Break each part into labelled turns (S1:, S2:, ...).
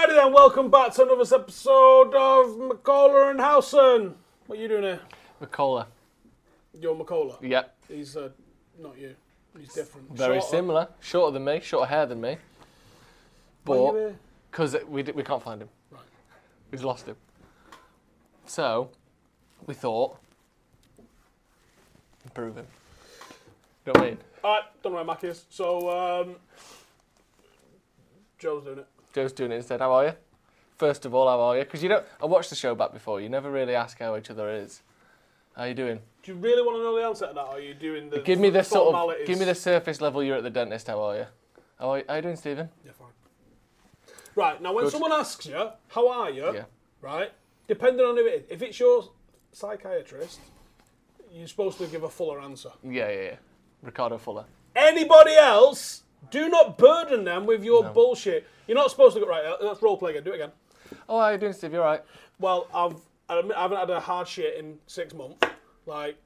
S1: Righty then, welcome back to another episode of McCullough and Howson. What are you doing here?
S2: McCullough.
S1: You're McCullough.
S2: Yep.
S1: He's uh, not you. He's different.
S2: Very
S1: Shorter.
S2: similar. Shorter than me, shorter hair than me.
S1: Why are you
S2: But because we, d- we can't find him.
S1: Right.
S2: We've lost him. So we thought improve him. You know what I mean?
S1: Alright, don't know where Mac is. So, um, Joe's doing it.
S2: Joe's doing it instead. How are you? First of all, how are you? Because you don't. I watched the show back before. You never really ask how each other is. How are you doing?
S1: Do you really want to know the answer to that? Or are you doing the
S2: Give me the sort of. Give me the surface level. You're at the dentist. How are you? How are you, how you doing, Stephen?
S1: Yeah, fine. Right, now when
S2: Good.
S1: someone asks you, how are you?
S2: Yeah.
S1: Right? Depending on who it is. If it's your psychiatrist, you're supposed to give a fuller answer.
S2: Yeah, yeah, yeah. Ricardo Fuller.
S1: Anybody else, do not burden them with your bullshit. You're not supposed to go, right, uh, let's role play again, do it again.
S2: Oh, how you doing, Steve? You're right.
S1: Well, I've, I admit I haven't had a hard shit in six months. Like,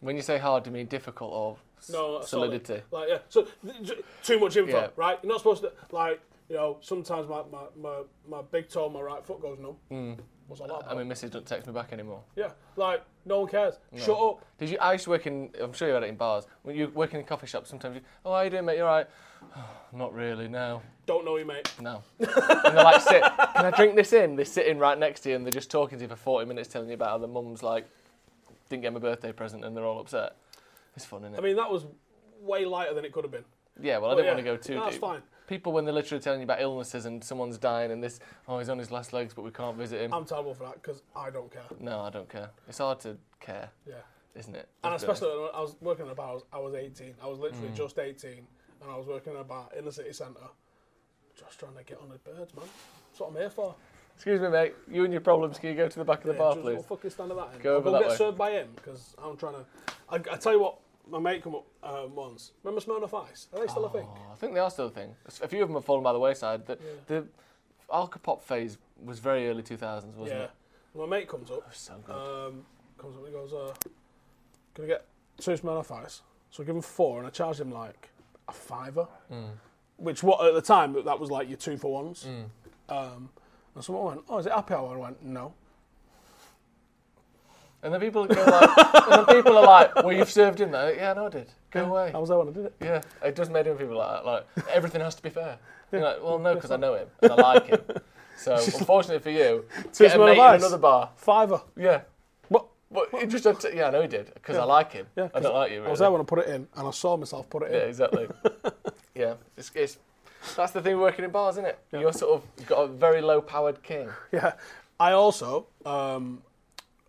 S2: When you say hard, do you mean difficult or
S1: no,
S2: solidity?
S1: solid. Like, yeah. So, th- too much info,
S2: Yeah.
S1: right? You're not supposed to, like, you know, sometimes my, my, my, my big toe, my right foot goes numb. Hmm. What's all that about?
S2: I mean, Mrs. doesn't text me back anymore.
S1: yeah, like, no one cares. Shut up.
S2: Did you? I used to work in. I'm sure you had it in bars. When you work in coffee shops, sometimes you. Oh, how you doing, mate? You're right. Not really. No.
S1: Don't know you, mate.
S2: No. and they're like, sit. Can I drink this in? They're sitting right next to you, and they're just talking to you for 40 minutes, telling you about how the mum's like didn't get my birthday present, and they're all upset. It's fun, isn't it?
S1: I mean, that was way lighter than it could have been.
S2: yeah. Well, I
S1: but
S2: didn't
S1: yeah,
S2: want to go too
S1: that's
S2: deep.
S1: fine.
S2: People, when they're literally telling you about illnesses and someone's dying, and this, oh, he's on his last legs, but we can't visit him.
S1: I'm terrible for that because I don't care.
S2: no, I don't care. It's hard to care,
S1: Yeah.
S2: isn't it?
S1: And
S2: Let's
S1: especially when I was working in a bar, I was, I was 18. I was
S2: Mm.
S1: literally just 18, and I was working in a bar in the city centre, just trying to get on the birds, man. That's what I'm here for.
S2: Excuse me, mate. You and your problems. Can you go to the back of the
S1: Yeah,
S2: bar,
S1: just
S2: please?
S1: We'll fucking stand at that end.
S2: Go over
S1: go
S2: that
S1: get
S2: way.
S1: served by him because I'm trying to. I, I tell you what, my mate come up um, once. Remember Smirnoff Ice? Are they still a thing?
S2: Oh, I think they are still a thing. A few of them have fallen by the wayside. The, the Alcopop phase was very early 2000s, wasn't
S1: Yeah.
S2: it?
S1: My mate comes up.
S2: So good.
S1: Um, comes up and he goes, uh, "Can I get two Smirnoff Ice?" So I give him four, and I charge him like a fiver,
S2: Mm.
S1: which what at the time that was like your two for ones.
S2: Mm.
S1: Um, and someone went, "Oh, is it happy hour?" I went, "No."
S2: And then people go like, and then people are like, "Well, you've served him there." Yeah, no, I did. Go away.
S1: I was there when I did it.
S2: Yeah, it does make him people like that. Like everything has to be fair. You're like, well, no, because I know him and I like him. So unfortunately for you, get a mate in another bar.
S1: Fiver.
S2: Yeah.
S1: What?
S2: But just had to, yeah, I know he did because I like him.
S1: Yeah,
S2: I don't like you.
S1: I was
S2: really.
S1: there when I put it in, and I saw myself put it in.
S2: Yeah, exactly. yeah, it's, it's that's the thing working in bars, isn't it? You're sort of you've got a very low-powered king.
S1: Yeah. I also, um,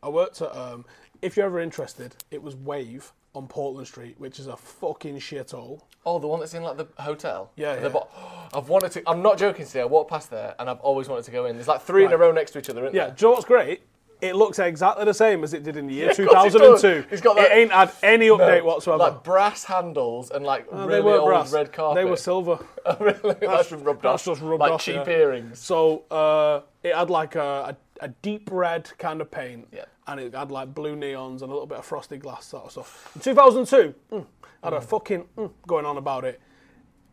S1: I worked at, um, if you're ever interested, it was Wave on Portland Street, which is a fucking shithole.
S2: Oh, the one that's in like the hotel.
S1: Yeah,
S2: The
S1: yeah.
S2: bo- I've wanted to. I'm not joking. Today, I walked past there and I've always wanted to go in. There's like three in a row next to each other, isn't
S1: Yeah,
S2: there?
S1: do you know what's great? It looks exactly the same as it did in the year
S2: it
S1: 2002.
S2: It's got
S1: it ain't had any update whatsoever.
S2: Like brass handles and like
S1: Uh,
S2: really old
S1: brass.
S2: red carpet.
S1: They were silver.
S2: Oh, really? That's, just rubbed
S1: That's
S2: off.
S1: just rubbed
S2: like
S1: off,
S2: cheap
S1: yeah.
S2: earrings.
S1: So uh, it had like a, a, a deep red kind of paint,
S2: Yeah.
S1: and it had like blue neons and a little bit of frosted glass sort of stuff. In 2002, mm, I had a fucking mm, going on about it.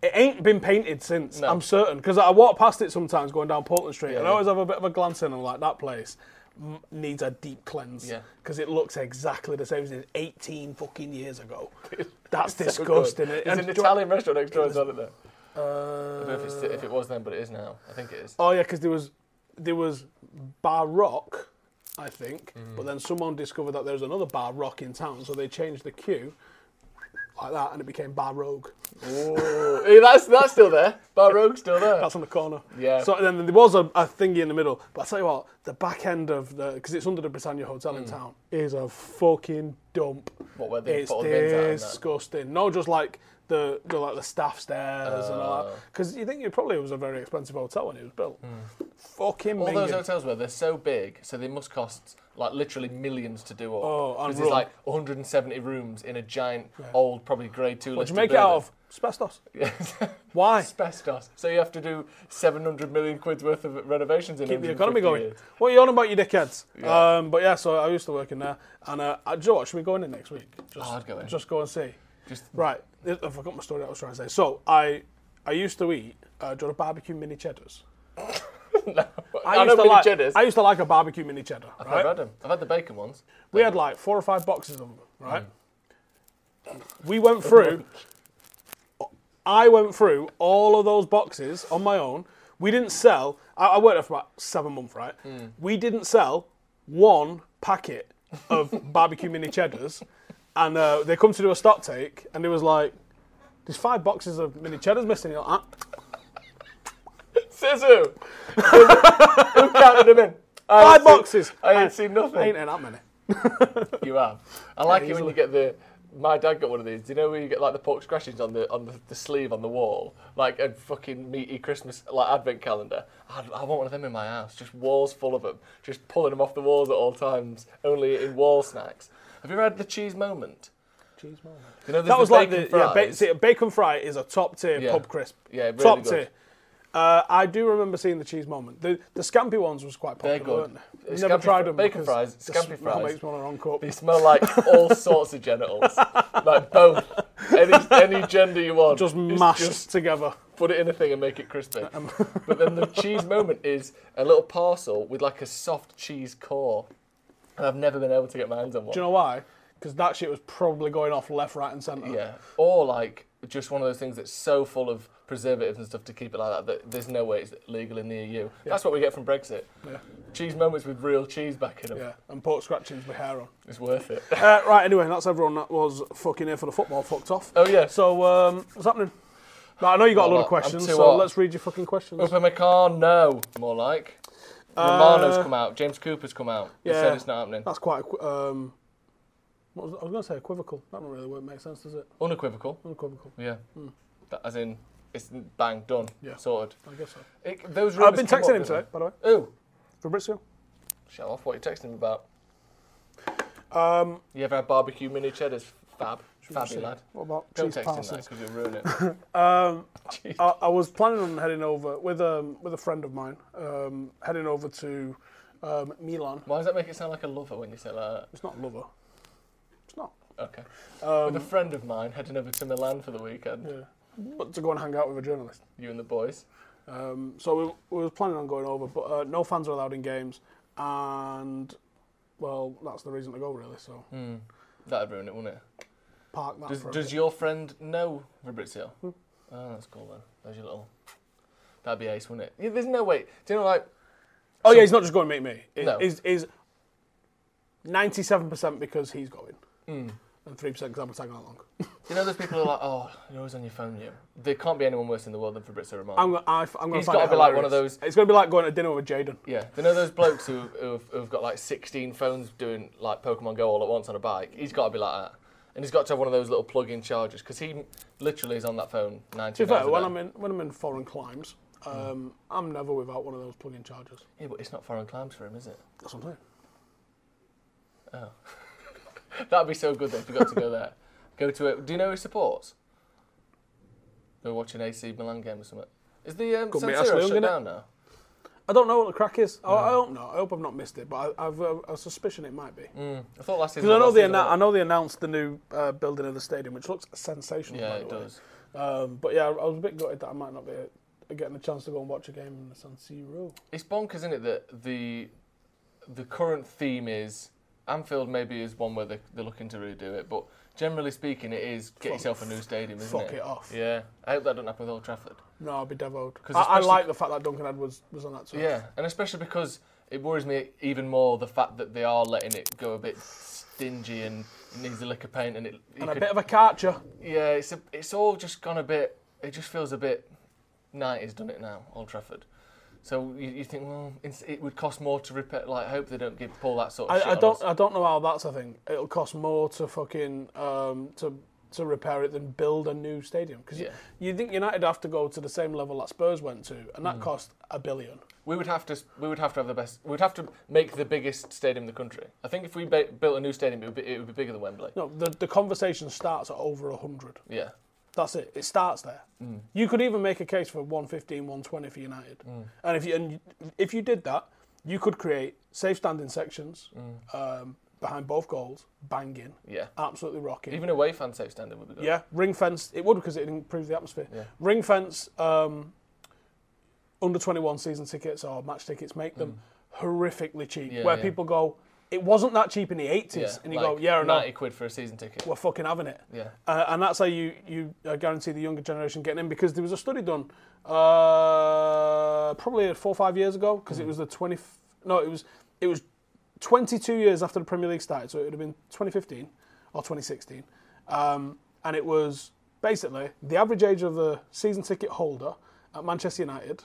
S1: It ain't been painted since.
S2: No.
S1: I'm certain because I walk past it sometimes going down Portland Street, and I always have a bit of a glance in and I'm like that place m- needs a deep cleanse
S2: Yeah.
S1: because it looks exactly the same as it did 18 fucking years ago. That's
S2: So
S1: disgusting.
S2: good.
S1: It-
S2: There's an Italian restaurant next door, isn't there?
S1: Uh,
S2: I don't know if, it's, if it was then, but it is now. I think it is.
S1: Oh yeah, because there was there was Bar Rock, I think,
S2: Mm.
S1: but then someone discovered that there was another Bar Rock in town, so they changed the queue like that, and it became Bar Rogue.
S2: Ooh. Hey, that's that's still there. Bar Rogue's still there.
S1: That's on the corner.
S2: Yeah.
S1: So then there was a, a thingy in the middle, but I tell you what, the back end of the because it's under the Britannia Hotel in town is a fucking dump.
S2: Mm. What, were they
S1: it's
S2: put the bins out
S1: disgusting. No, just like. The, the like the staff stairs and all
S2: Oh.
S1: that because you think it probably was a very expensive hotel when it was built. Fucking
S2: All those hotels were they're so big, so they must cost like literally millions to do up.
S1: Oh,
S2: because there's like 170 rooms in a giant, old, probably grade two.
S1: You
S2: listed
S1: make it out of? Asbestos.
S2: Yeah.
S1: Why?
S2: Asbestos. So you have to do 700 million quid's worth of renovations in
S1: Keep the economy going.
S2: years.
S1: What are you on about, you dickheads?
S2: Yeah.
S1: Um, but yeah, so I used to work in there, and uh, I, do you know what? Should we go in it next week? Just,
S2: Oh, I'd go in.
S1: Just go and see.
S2: Just
S1: Right, I forgot my story. I was trying to say. So I, I used to eat. Uh, do you want a barbecue mini cheddars?
S2: no.
S1: I,
S2: I,
S1: used
S2: know
S1: to
S2: mini
S1: like.
S2: cheddars.
S1: I used to like a barbecue mini cheddar.
S2: I've
S1: right?
S2: never had them. I've had the bacon ones.
S1: We had like four or five boxes of them. Right.
S2: Mm.
S1: We went through. I went through all of those boxes on my own. We didn't sell. I, I worked there for about seven months, right?
S2: Mm.
S1: We didn't sell one packet of barbecue mini cheddars, and uh, they come to do a stock take, and it was like, "There's five boxes of mini cheddars missing." You're like, "Ah."
S2: Says who? who counted them in? I
S1: Five
S2: seen-
S1: boxes.
S2: I ain't seen nothing.
S1: Ain't in that many.
S2: You have. I like it when you get the. My dad got one of these. Do you know where you get like the pork scratchings on the on the, the sleeve on the wall, like a fucking meaty Christmas like advent calendar? I, I want one of them in my house. Just walls full of them, just pulling them off the walls at all times. Only in wall snacks. Have you ever had the cheese moment?
S1: Cheese moment.
S2: You know,
S1: That was
S2: the
S1: like the yeah, ba- see, bacon fry is a top tier
S2: Yeah.
S1: pub crisp.
S2: Yeah, really
S1: top
S2: good.
S1: tier. Uh, I do remember seeing the cheese moment. The the scampi ones was quite popular.
S2: They're good.
S1: Weren't they? Never
S2: scampi
S1: tried them.
S2: bacon
S1: because
S2: fries,
S1: the
S2: scampi
S1: smell
S2: fries.
S1: makes me want to run cup.
S2: They smell like all sorts of genitals, like both. Any any gender you want,
S1: Just
S2: It's
S1: mashed
S2: just
S1: together.
S2: put it in a thing and make it crispy. but then the cheese moment is a little parcel with like a soft cheese core. And I've never been able to get my hands on one.
S1: Do you know why? Because that shit was probably going off left, right, and centre.
S2: yeah. Or like just one of those things that's so full of preservatives and stuff to keep it like that that there's no way it's legal in the EU. That's what we get from Brexit.
S1: Yeah.
S2: Cheese moments with real cheese back in them.
S1: Yeah, and pork scratchings with hair on.
S2: It's worth it.
S1: Uh, right, anyway, that's everyone that was fucking here for the football fucked off.
S2: Oh, yeah.
S1: So, um, what's happening? Right, I know you got a lot
S2: a
S1: of questions, so
S2: hot.
S1: let's read your fucking questions.
S2: Open McCann? No. more like. Romano's come out. James Cooper's come out. They
S1: Uh, Yeah.
S2: said it's not happening.
S1: That's quite. Um, what was, I was going to say equivocal. That don't really make sense, does it?
S2: Unequivocal.
S1: Unequivocal.
S2: Yeah. That, as in, it's bang, done.
S1: Yeah.
S2: sorted.
S1: I guess so.
S2: It, those
S1: I've been texting
S2: up,
S1: him today, by the way.
S2: Ooh.
S1: Fabrizio.
S2: Show off what you're texting him about.
S1: Um,
S2: You ever had barbecue mini cheddars? Fab. Fabby lad.
S1: what about
S2: Don't
S1: cheese
S2: text him
S1: parcels?
S2: because you'll ruin it.
S1: I, I was planning on heading over with um, with a friend of mine, um, heading over to um, Milan.
S2: Why does that make it sound like a lover when you say that?
S1: It's not lover. It's not.
S2: Okay.
S1: Um,
S2: With a friend of mine heading over to Milan for the weekend.
S1: Yeah. But to go and hang out with a journalist.
S2: You and the boys.
S1: Um, so we, we were planning on going over, but uh, no fans are allowed in games, and well, that's the reason to go really. So
S2: That'd ruin it, wouldn't it?
S1: Park that.
S2: Does, does your friend know Fabrizio?
S1: Hmm.
S2: Oh, that's cool then. There's your little. That'd be ace, wouldn't it? Yeah, there's no way. Do you know, like,
S1: Oh yeah, he's not just going to meet me. It,
S2: No.
S1: Is is ninety-seven percent because he's going,
S2: Hmm.
S1: and three percent because I'm tagging along.
S2: you know, those people who are like, oh, you're always on your phone, you. There can't be anyone worse in the world than Fabrizio Romano.
S1: I'm, I, I'm going to
S2: He's
S1: find
S2: gotta be like one of those-
S1: It's going to be like going to dinner with Jaden.
S2: Yeah, you know those blokes who who've, who've got like 16 phones doing like Pokemon Go all at once on a bike. He's got to be like that, and he's got to have one of those little plug-in chargers because he literally is on that phone 90
S1: To be fair,
S2: hours a
S1: when. I'm in when I'm in foreign climes, um, I'm never without one of those plug-in chargers.
S2: Yeah, but it's not foreign climbs for him, is it?
S1: That's what I'm saying.
S2: That'd be so good though if you got to go there. Go to it. Do you know who supports? Go watch an AC Milan game or something. Is the um, San Siro shut down now?
S1: I don't know what the crack is. I, I don't know. I hope I've not missed it, but I, I've uh, a suspicion it might be.
S2: I thought last season.
S1: Because I know they annou- I know they announced the new uh, building of the stadium, which looks sensational.
S2: Yeah,
S1: by
S2: it
S1: the way.
S2: does.
S1: Um, but yeah, I was a bit gutted that I might not be uh, getting a chance to go and watch a game in the San Siro.
S2: It's bonkers, isn't it, that the the current theme is Anfield maybe is one where they're, they're looking to redo it, but generally speaking, it is get
S1: Fuck-
S2: yourself a new stadium, isn't
S1: fuck
S2: it?
S1: off.
S2: Yeah, I hope that doesn't happen with Old Trafford.
S1: No, I'll be.
S2: 'Cause
S1: I, I
S2: especially-
S1: like the fact that Duncan Edwards was on that tour.
S2: Yeah, and especially because it worries me even more the fact that they are letting it go a bit stingy and it needs a lick of paint and it. you
S1: And a
S2: could-
S1: bit of a catcher.
S2: yeah, it's a, it's all just gone a bit. It just feels a bit. Nineties done it now, Old Trafford. So you, you think, well, it's, it would cost more to repair. Like, I hope they don't give pull that sort of shit
S1: I, I don't. I don't know how that's a thing. It'll cost more to fucking um, to to repair it than build a new stadium. Because
S2: Yeah.
S1: you, think United have to go to the same level that Spurs went to, and
S2: Mm.
S1: that cost a billion.
S2: We would have to. We would have to have the best. We would have to make the biggest stadium in the country. I think if we ba- built a new stadium, it would be, it would be bigger than Wembley.
S1: No, the the conversation starts at over hundred.
S2: Yeah.
S1: That's it. It starts there.
S2: Mm.
S1: You could even make a case for 115, 120 for United. And if you and if you did that, you could create safe standing sections
S2: Mm.
S1: um, behind both goals, banging,
S2: Yeah.
S1: absolutely rocking.
S2: Even away fan safe standing would be good.
S1: yeah, ring fence. It would because it improves the atmosphere.
S2: Yeah.
S1: Ring fence. Um, under 21 season tickets or match tickets make them horrifically cheap.
S2: Mm. Yeah,
S1: where
S2: yeah.
S1: people go, it wasn't that cheap in the 80s,
S2: Yeah,
S1: and you
S2: like
S1: go, yeah or no,
S2: ninety quid for a season ticket.
S1: we're fucking having it.
S2: Yeah.
S1: Uh, and that's how you you guarantee the younger generation getting in because there was a study done uh, probably four or five years ago because
S2: Mm.
S1: it was the 20 no it was it was 22 years after the Premier League started so it would have been 2015 or 2016 um, and it was basically the average age of the season ticket holder at Manchester United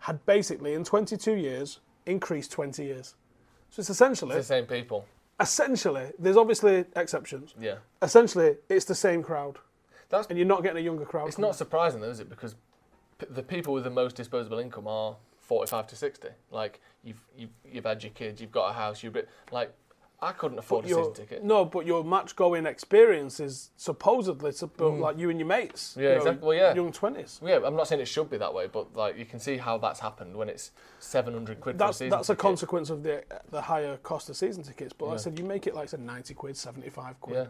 S1: had basically in 22 years increased 20 years so it's essentially
S2: It's the same people.
S1: essentially there's obviously exceptions
S2: Yeah.
S1: essentially it's the same crowd
S2: That's
S1: and you're not getting a younger crowd.
S2: It's not surprising though, is it? Because p- the people with the most disposable income are 45 to 60. Like you've you've, you've had your kids, you've got a house, you've been, like I couldn't afford a season ticket.
S1: No, but your match going experience is supposedly suppo- like you and your mates.
S2: Yeah,
S1: you know,
S2: exactly. Well, yeah.
S1: Young twenties.
S2: Yeah, I'm not saying it should be that way, but like you can see how that's happened when it's 700 quid for a
S1: That's
S2: season
S1: that's a consequence of the the higher cost of season tickets. But like I said, you make it like said, ninety quid, seventy five quid,
S2: Yeah.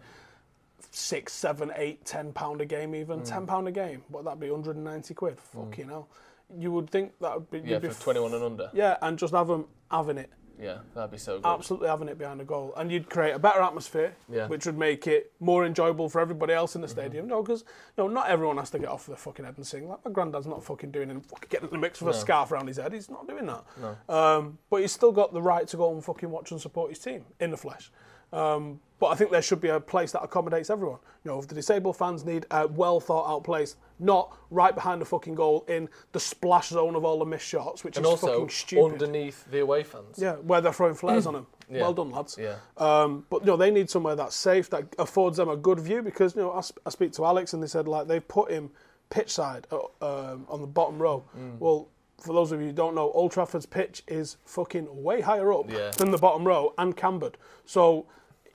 S1: six, seven, eight, ten pound a game, even
S2: Mm.
S1: ten pound a game. What that'd be? Hundred and ninety quid. Fucking hell. You know. You would think that would be
S2: Yeah,
S1: you'd be
S2: for
S1: f-
S2: 21 and under.
S1: Yeah, and just have them having it.
S2: Yeah, that'd be so good.
S1: absolutely having it behind the goal, and you'd create a better atmosphere,
S2: Yeah.
S1: which would make it more enjoyable for everybody else in the stadium. No, because no, not everyone has to get off their fucking head and sing. Like my granddad's not fucking doing it, fucking getting in the mix with a scarf around his head. He's not doing that. Um, but he's still got the right to go and fucking watch and support his team in the flesh. Um, but I think there should be a place that accommodates everyone. You know, if the disabled fans need a well thought out place, not right behind the fucking goal in the splash zone of all the missed shots, which
S2: and
S1: is
S2: also
S1: fucking stupid.
S2: underneath the away fans.
S1: Yeah, where they're throwing flares on them.
S2: Yeah.
S1: Well done, lads.
S2: Yeah.
S1: Um, but you know, they need somewhere that's safe, that affords them a good view. Because you know, I, sp- I speak to Alex, and they said like they've put him pitch side uh, um, on the bottom row.
S2: Mm.
S1: Well, for those of you who don't know, Old Trafford's pitch is fucking way higher up
S2: Yeah.
S1: than the bottom row and cambered. So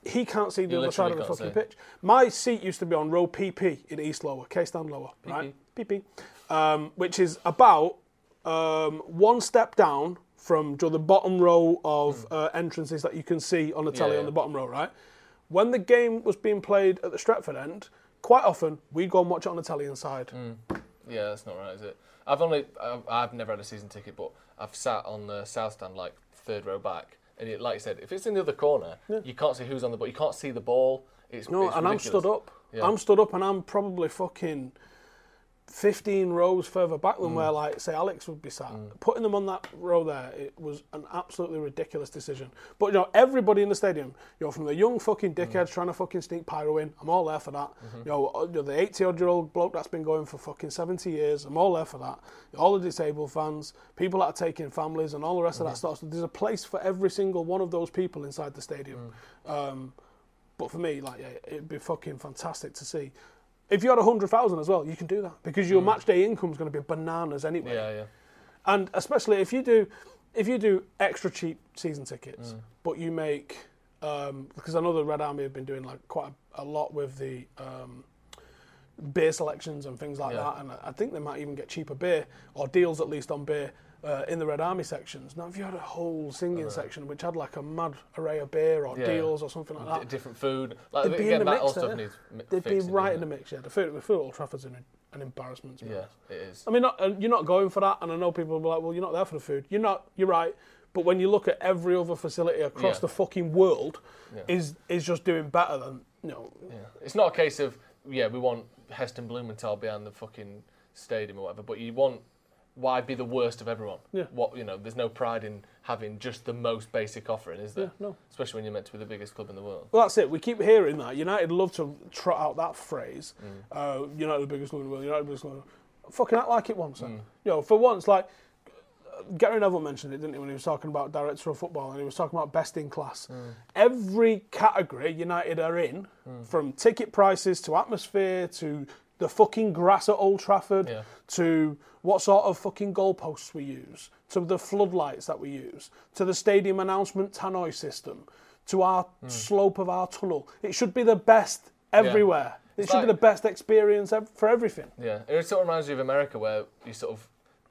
S1: he can't see the
S2: You
S1: other side of the fucking
S2: see.
S1: pitch. My seat used to be on row PP in East Lower, K stand lower, right? PP, um, which is about um, one step down from the bottom row of uh, entrances that you can see on the telly.
S2: Yeah,
S1: on the bottom row, right? When the game was being played at the Stretford end, quite often we'd go and watch it on the telly inside.
S2: Mm. Yeah, that's not right, is it? I've only, I've, I've never had a season ticket, but I've sat on the south stand, like third row back, and it, like I said, if it's in the other corner, you can't see who's on the ball. You can't see the ball. It's
S1: No,
S2: it's
S1: and I'm stood up.
S2: Yeah.
S1: I'm stood up, and I'm probably fucking 15 rows further back
S2: Mm.
S1: than where, like, say, Alex would be sat. Putting them on that row there, it was an absolutely ridiculous decision. But, you know, everybody in the stadium, you know, from the young fucking
S2: Mm.
S1: dickheads trying to fucking sneak pyro in, I'm all there for that.
S2: Mm-hmm.
S1: You, know, uh, you know, the 80 odd year old bloke that's been going for fucking 70 years, I'm all there for that. All the disabled fans, people that are taking families, and all the rest of
S2: Mm-hmm.
S1: that stuff. So there's a place for every single one of those people inside the stadium.
S2: Mm.
S1: Um, but for me, like, yeah, it'd be fucking fantastic to see. If you had 100,000 as well, you can do that because your match day income is going to be bananas anyway.
S2: Mm. Yeah, yeah.
S1: And especially if you do, if you do extra cheap season tickets,
S2: Mm.
S1: but you make um, because I know the Red Army have been doing like quite a, a lot with the um, beer selections and things like
S2: Yeah.
S1: that, and I think they might even get cheaper beer or deals at least on beer. Uh, in the Red Army sections. Now, if you had a whole singing section which had like a mad array of beer or
S2: Yeah.
S1: deals or something like
S2: D-
S1: that,
S2: different food. Like
S1: they'd be
S2: again,
S1: in the mix there.
S2: needs mi-
S1: They'd be right in the mix. Yeah, the food, the food at Old Trafford's an, an embarrassment.
S2: Yeah,
S1: honest.
S2: it is.
S1: I mean, not, uh, you're not going for that, and I know people will be like, "Well, you're not there for the food." You're not. You're right. But when you look at every other facility across
S2: Yeah.
S1: the fucking world,
S2: Yeah.
S1: is is just doing better than you know.
S2: Yeah. It's not a case of yeah, we want Heston Blumenthal behind the fucking stadium or whatever, but you want why be the worst of everyone?
S1: Yeah.
S2: What you know, there's no pride in having just the most basic offering, is there?
S1: Yeah, no.
S2: Especially when you're meant to be the biggest club in the world.
S1: Well, that's it. We keep hearing that United love to trot out that phrase.
S2: Mm.
S1: Uh, United the biggest club in the world. United the biggest club. in the world. Fucking act like it once.
S2: Mm.
S1: You know, for once, like. Gary Neville mentioned it, didn't he, when he was talking about director of football and he was talking about best in class.
S2: Mm.
S1: Every category United are in, from ticket prices to atmosphere to the fucking grass at Old Trafford
S2: Yeah.
S1: to what sort of fucking goalposts we use, to the floodlights that we use, to the stadium announcement tannoy system, to our
S2: Hmm.
S1: slope of our tunnel. It should be the best everywhere. It
S2: It's
S1: should be the best experience for everything.
S2: Yeah, it sort of reminds me of America, where you sort of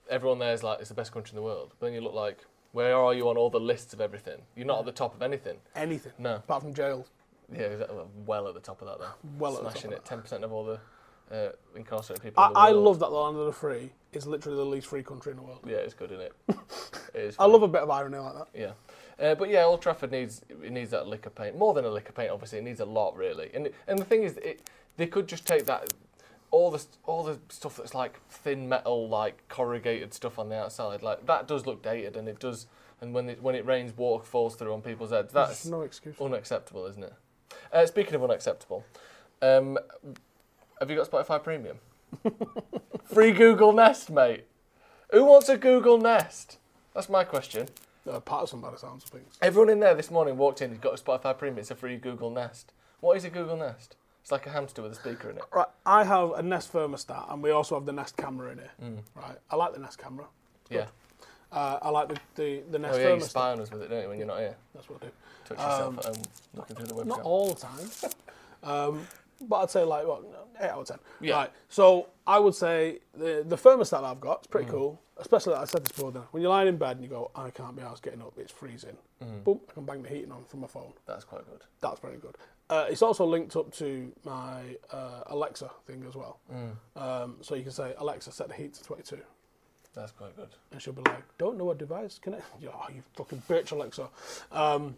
S2: everyone there is like it's the best country in the world, but then you look like where are you on all the lists of everything? You're not at the top of anything.
S1: Anything.
S2: No.
S1: Apart from jail.
S2: Yeah, well at the top of that though.
S1: Well at the top
S2: smashing it. Ten percent of all the uh, incarcerated people.
S1: I, I love that the land of the free is literally the least free country in the world.
S2: Yeah, it's good, isn't it? it is.
S1: I love a bit of irony like that.
S2: Yeah, uh, but yeah, Old Trafford needs it needs that lick of paint more than a lick of paint. Obviously, it needs a lot really. And and the thing is, it they could just take that all the all the stuff that's like thin metal, like corrugated stuff on the outside. Like that does look dated, and it does. And when it when it rains, water falls through on people's heads. That's
S1: There's no excuse.
S2: unacceptable, isn't it? Uh, speaking of unacceptable, um, have you got Spotify Premium? Free Google Nest, mate. Who wants a Google Nest? That's my question.
S1: Uh, Patterson by the sounds of things.
S2: Everyone in there this morning walked in, he's got a Spotify Premium, it's a free Google Nest. What is a Google Nest? It's like a hamster with a speaker in it.
S1: Right, I have a Nest thermostat, and we also have the Nest camera in here.
S2: Mm.
S1: Right, I like the Nest camera.
S2: Yeah.
S1: Uh, I like the the, the Nest
S2: Oh yeah, you spy on us with it, don't you, when you're not here?
S1: That's what I do.
S2: Touch yourself at home, looking through the website.
S1: Um, Not all the time. um, but I'd say like what eight out of ten.
S2: Yeah.
S1: Right. So I would say the the thermostat I've got is
S2: Mm.
S1: pretty cool. Especially like I said this morning, when you're lying in bed and you go, I can't be asked getting up, it's freezing.
S2: Mm.
S1: Boom, I can bang the heating on from my phone.
S2: That's quite good.
S1: That's very good. Uh, it's also linked up to my uh, Alexa thing as well.
S2: Mm.
S1: Um, so you can say, Alexa, set the heat to 22.
S2: That's quite good.
S1: And she'll be like, don't know what device can it? Oh, you fucking bitch, Alexa. Um,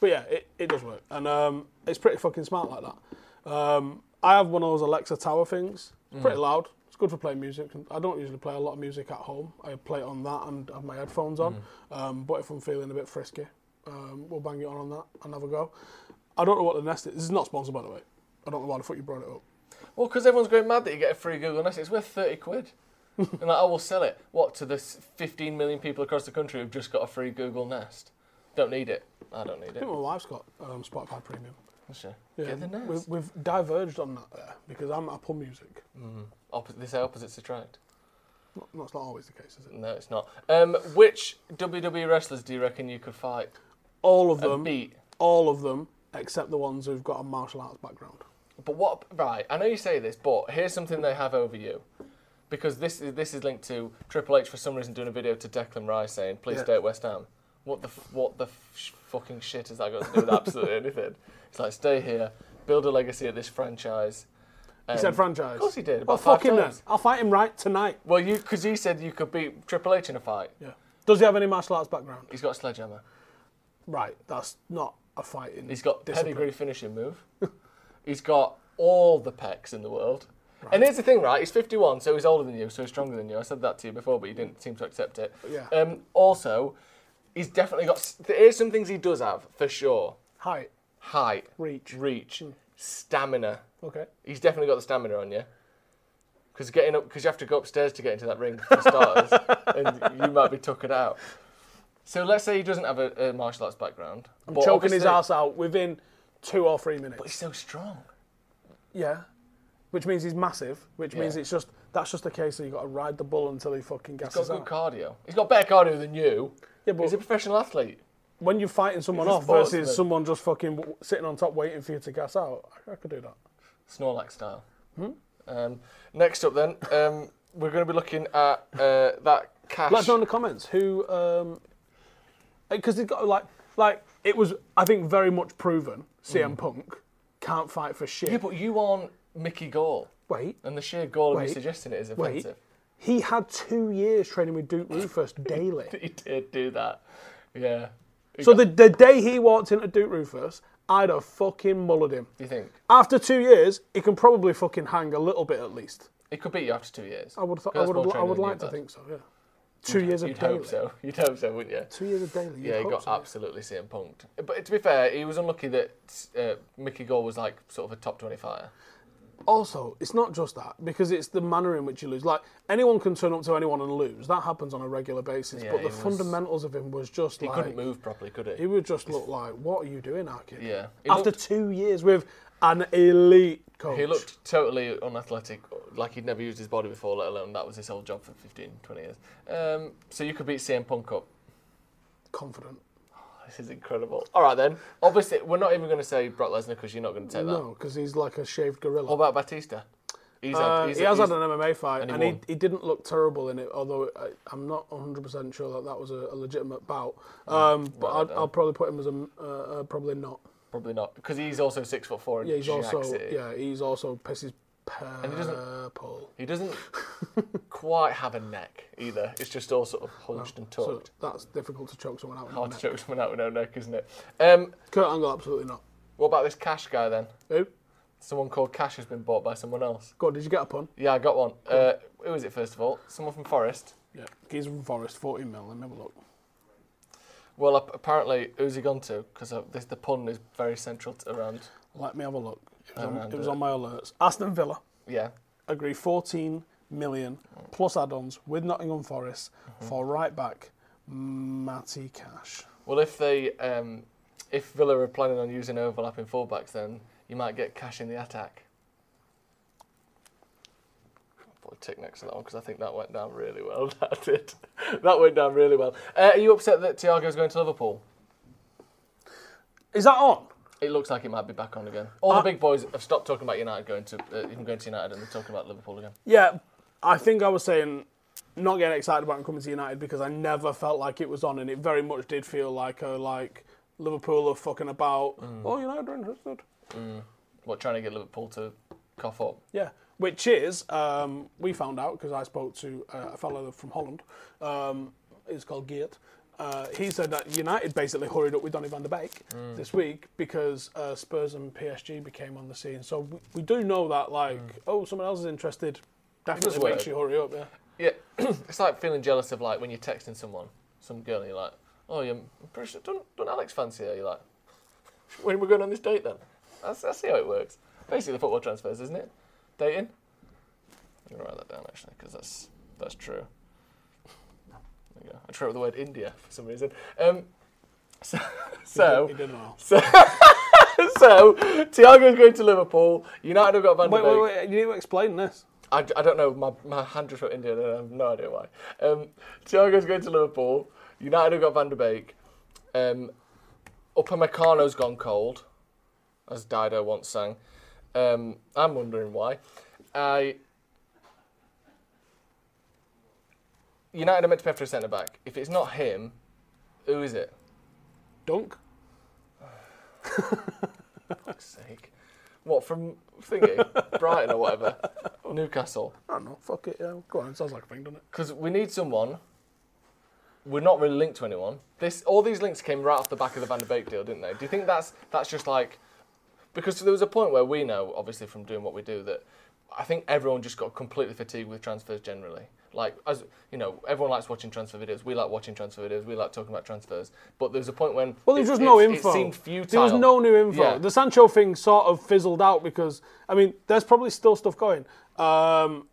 S1: but yeah, it, it does work. And um, it's pretty fucking smart like that. Um, I have one of those Alexa Tower things. It's pretty loud. It's good for playing music. I don't usually play a lot of music at home. I play it on that and have my headphones on. Um, but if I'm feeling a bit frisky, um, we'll bang it on on that and have a go. I don't know what the Nest is. This is not sponsored, by the way. I don't know why the fuck you brought it up.
S2: Well, because everyone's going mad that you get a free Google Nest. It's worth 30 quid. and like, I will sell it. What, to the 15 million people across the country who've just got a free Google Nest? Don't need it. I don't need
S1: I
S2: it.
S1: think my wife's got um, Spotify Premium.
S2: Sure.
S1: Yeah,
S2: Get the Nest.
S1: We've, we've diverged on that there because I'm Apple Music.
S2: Oppo- they say opposites attract.
S1: Not, that's not always the case, is it?
S2: No, it's not. Um, which WWE wrestlers do you reckon you could fight
S1: All of them,
S2: beat?
S1: all of them, except the ones who've got a martial arts background.
S2: But what? Right, I know you say this, but here's something they have over you, because this is this is linked to Triple H for some reason doing a video to Declan Rice saying, "Please
S1: Yeah.
S2: stay at West Ham." What the what the f- fucking shit has that got to do with absolutely anything? It's like stay here, build a legacy at this franchise.
S1: He
S2: Um,
S1: said franchise.
S2: Of course he did.
S1: Well, fuck him then. I'll fight him right tonight.
S2: Well, you because you said you could beat Triple H in a fight.
S1: Yeah. Does he have any martial arts background?
S2: He's got a sledgehammer.
S1: Right. That's not a fighting.
S2: He's got
S1: discipline.
S2: pedigree finishing move. he's got all the pecs in the world. And here's the thing, right? He's 51, so he's older than you, so he's stronger than you. I said that to you before, but you didn't seem to accept it.
S1: Yeah.
S2: Um, also, he's definitely got. Here's some things he does have for sure:
S1: Height.
S2: height,
S1: Reach.
S2: reach, hmm. stamina.
S1: Okay.
S2: He's definitely got the stamina on you. Because getting up, because you have to go upstairs to get into that ring for starters, and you might be tuckered out. So let's say he doesn't have a, a martial arts background.
S1: I'm choking his ass out within two or three minutes.
S2: But he's so strong.
S1: Yeah. Which means he's massive. Which means it's just that's just a case that you got to ride the bull until he fucking
S2: He's
S1: gasses
S2: got good
S1: out.
S2: cardio. He's got better cardio than you.
S1: Yeah, but-
S2: he's a professional athlete.
S1: when you're fighting someone
S2: He's
S1: off versus someone just fucking sitting on top waiting for you to gas out, I, I could do that.
S2: Snorlax style.
S1: Hmm?
S2: Um, next up, then, um, we're going to be looking at uh, that cash.
S1: Let us know in the comments who, because it got like, like it was, I think, very much proven. CM Punk can't fight for shit.
S2: Yeah, but you aren't Mickey Gall.
S1: wait,
S2: And the sheer gall of you suggesting it is
S1: wait. He had two years training with Duke Roufus daily.
S2: He did do that. Yeah. He
S1: So
S2: got-
S1: the, the day he walked into Duke Roufus, I'd have fucking mullered him.
S2: Do you think?
S1: After two years, he can probably fucking hang a little bit at least.
S2: He could beat you after two years.
S1: I would, th- I would,
S2: more
S1: I would like to think so. Yeah. Two years of
S2: You'd
S1: daily.
S2: hope so. You'd hope so, wouldn't you?
S1: Two years of daily. you'd
S2: Yeah, he got
S1: so.
S2: absolutely CM punked. But to be fair, he was unlucky that uh, Mickey Gall was like sort of a top 20 fighter.
S1: Also, it's not just that because it's the manner in which you lose. Like anyone can turn up to anyone and lose. That happens on a regular basis.
S2: Yeah,
S1: but the
S2: was-
S1: fundamentals of him was just
S2: He
S1: like
S2: couldn't move properly, could he?
S1: He would just look like, what are you doing, Aki?
S2: Yeah. He
S1: After
S2: looked-
S1: two years with an elite coach.
S2: He looked totally unathletic, like he'd never used his body before, let alone that was his whole job for 15, 20 years. Um, so you could beat CM Punk up.
S1: confident.
S2: This is incredible. All right, then. Obviously, we're not even going to say Brock Lesnar because you're not going to take that.
S1: No, because he's like a shaved gorilla.
S2: What about Batista? He's
S1: Uh,
S2: he's
S1: he has
S2: he's-
S1: had an MMA fight,
S2: and
S1: and,
S2: he
S1: he, didn't look terrible in it. Although I, I'm not 100 percent sure that that was a, a legitimate bout. Um, but I'd, I'll probably put him as a uh, uh, probably not.
S2: Probably not, because he's also six foot four
S1: Yeah, he's also
S2: it.
S1: yeah he's also pisses
S2: he doesn't-
S1: purple.
S2: He doesn't quite have a neck either. It's just all sort of hunched and
S1: So
S2: tucked.
S1: that's difficult to choke someone out. with
S2: Hard
S1: the
S2: to
S1: neck.
S2: choke someone out with no neck, isn't it? Um,
S1: Kurt Angle, absolutely not.
S2: what about this Cash guy then?
S1: Who?
S2: Someone called Cash has been bought by someone else.
S1: God, did you get a pun?
S2: Yeah, I got one. Uh, who is it first of all? Someone from Forest.
S1: Yeah, He's from Forest, 14 mil. Let me have a look.
S2: Well, ap- apparently, who's he gone to? Because uh, this the pun is very central to around.
S1: Let me have a look. It was, on, it was on my alerts. Aston Villa
S2: Yeah.
S1: agree 14 million plus add-ons with Nottingham Forest
S2: Mm-hmm.
S1: for right back Matty Cash.
S2: Well, if they, um, if Villa are planning on using overlapping fullbacks, then you might get Cash in the attack. I'll Put a tick next to that one because I think that went down really well. That did. That went down really well. Uh, are you upset that Thiago's going to Liverpool?
S1: Is that on?
S2: It looks like it might be back on again. All the big boys have stopped talking about United going to uh, him going to United and they're talking about Liverpool again.
S1: Yeah, I think I was saying not getting excited about coming to United because I never felt like it was on, and it very much did feel like a like Liverpool are fucking about.
S2: Mm.
S1: Oh, United are interested.
S2: What trying to get Liverpool to cough up?
S1: Yeah, which is um, we found out because I spoke to uh, a fellow from Holland. Um, it's called Geert. Uh, he said that United basically hurried up with Donny van der Beek
S2: Mm.
S1: this week because uh, Spurs and PSG became on the scene. So we, we do know that, like, oh, someone else is interested. Definitely
S2: Mm.
S1: makes you hurry up. Yeah.
S2: Yeah, it's like feeling jealous of like when you're texting someone, some girl, and you're like, oh, you're I'm pretty sure, don't, don't Alex fancy her? You're like, when we're going on this date then? That's, that's how it works. Basically, the football transfers, isn't it? Dating. I'm gonna write that down actually because that's that's true. There you go. I tried with the word India for some reason. Um, so, so,
S1: he did well.
S2: so, so, Thiago's going to Liverpool. United have got Van
S1: Wait, wait, wait! You need to explain this.
S2: I, I don't know. My, my hand just went India. and I have no idea why. Um, Thiago's going to Liverpool. United have got Van der Beek. Um, Upamecano's gone cold, as Dido once sang. Um, I'm wondering why. I United are meant to pay for a centre back. If it's not him, who is it?
S1: Dunk.
S2: fuck's sake. What from thingy, Brighton or whatever, Newcastle?
S1: I don't know. Fuck it. Yeah. Go on. It sounds like a thing, doesn't it?
S2: Because we need someone. We're not really linked to anyone. This all these links came right off the back of the Van der Beek deal, didn't they? Do you think that's that's just like because there was a point where we know, obviously from doing what we do, that I think everyone just got completely fatigued with transfers generally. Like as you know, everyone likes watching transfer videos. We like watching transfer videos. We like talking about transfers. But there was a point when
S1: Well, there was just no info.
S2: It seemed futile.
S1: There was no new info.
S2: Yeah.
S1: The Sancho thing sort of fizzled out because, I mean, there's probably still stuff going. Um,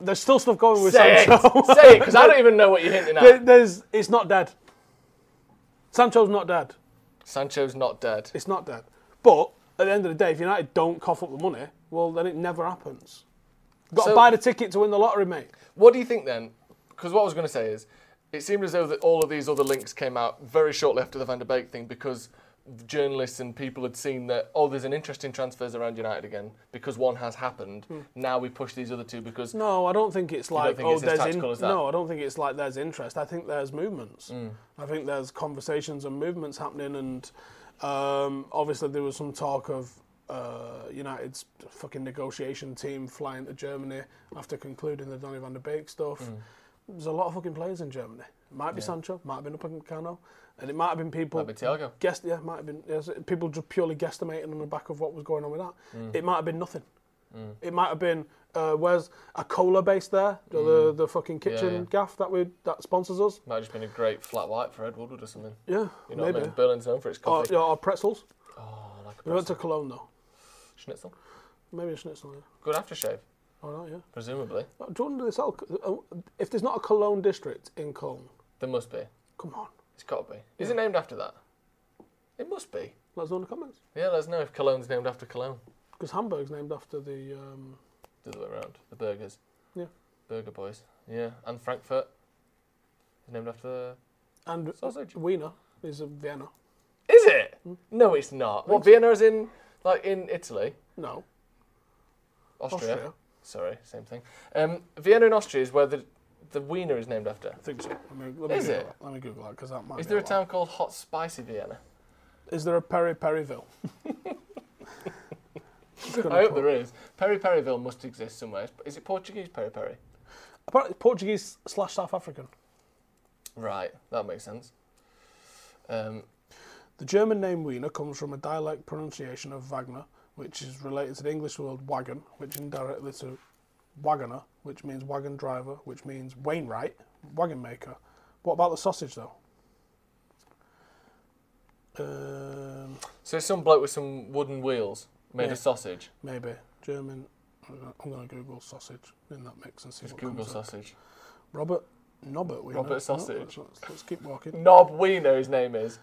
S1: there's still stuff going with
S2: Say
S1: Sancho.
S2: it, say it, because I don't even know what you're hinting at.
S1: there's, it's not dead. Sancho's not dead.
S2: Sancho's not dead.
S1: It's not dead. But at the end of the day, if United don't cough up the money, well, then it never happens. Got to buy the ticket to win the lottery, mate.
S2: What do you think then? Because what I was going to say is, it seemed as though that all of these other links came out very shortly after the Van der Beek thing because journalists and people had seen that oh, there's an interest in transfers around United again because one has happened. Now we push these other two because
S1: Hmm. No, I don't think it's like
S2: think
S1: oh,
S2: it's
S1: there's
S2: that?
S1: no, I don't think it's like there's interest. I think there's movements.
S2: Hmm.
S1: I think there's conversations and movements happening, and um, obviously there was some talk of uh, United's fucking negotiation team flying to Germany after concluding the Donny van der Beek stuff.
S2: Hmm.
S1: There's a lot of fucking players in Germany. It might be Sancho, might have been Upamecano, and it might have been people.
S2: Might be Thiago.
S1: Guess, yeah, might have been yes, people just purely guesstimating on the back of what was going on with that.
S2: Mm.
S1: It might have been nothing. It might have been uh, where's a cola base there, the, the the fucking kitchen
S2: Mm. yeah.
S1: gaff that we that sponsors us.
S2: might have just been a great flat white for Ed Woodward or something.
S1: Yeah,
S2: You know,
S1: maybe.
S2: what I mean? Berlin's known for its
S1: Or,
S2: coffee.
S1: yeah, or pretzels.
S2: Oh, I like a
S1: We went to Cologne though.
S2: schnitzel.
S1: Maybe a schnitzel. Yeah.
S2: Good aftershave,
S1: Oh no, yeah.
S2: presumably.
S1: Do you wonder this? all- uh, If there's not a Cologne district in Cologne,
S2: There must be.
S1: come on,
S2: It's got to be. Is it named after that? It must be.
S1: let us know in the comments.
S2: Yeah, let us know if Cologne's named after Cologne.
S1: Because Hamburg's named after the. Um,
S2: The other way around. The burgers.
S1: Yeah.
S2: Burger Boys. Yeah, and Frankfurt is named after the.
S1: and
S2: Sausage.
S1: Wiener is a Vienna.
S2: Is it?
S1: Hmm.
S2: No, it's not. What Vienna is in, like in Italy,
S1: No,
S2: Austria.
S1: Austria.
S2: Sorry, same thing. Um, Vienna in Austria is where the the wiener is named after.
S1: I think so. Let me, let me
S2: Is
S1: Google
S2: it?
S1: that. Let me Google that because that might.
S2: Is there a
S1: lie.
S2: town called Hot Spicy Vienna?
S1: Is there a Perry Perryville?
S2: I hope there is. Peri Periville must exist somewhere. Is it Portuguese Peri Peri?
S1: Apparently, Portuguese slash South African.
S2: Right, that makes sense. Um,
S1: The German name Wiener comes from a dialect pronunciation of Wagner, which is related to the English word wagon, which indirectly to wagoner, which means wagon driver, which means Wainwright, wagon maker. What about the sausage though? Um,
S2: so some bloke with some wooden wheels made
S1: Yeah.
S2: of sausage.
S1: maybe German. I'm going to Google sausage in that mix and see
S2: Just
S1: what
S2: Google
S1: comes up.
S2: sausage.
S1: Robert Nobbert Wiener.
S2: Robert
S1: No,
S2: Sausage.
S1: let's, let's- let's keep walking.
S2: Knob Wiener, his name is.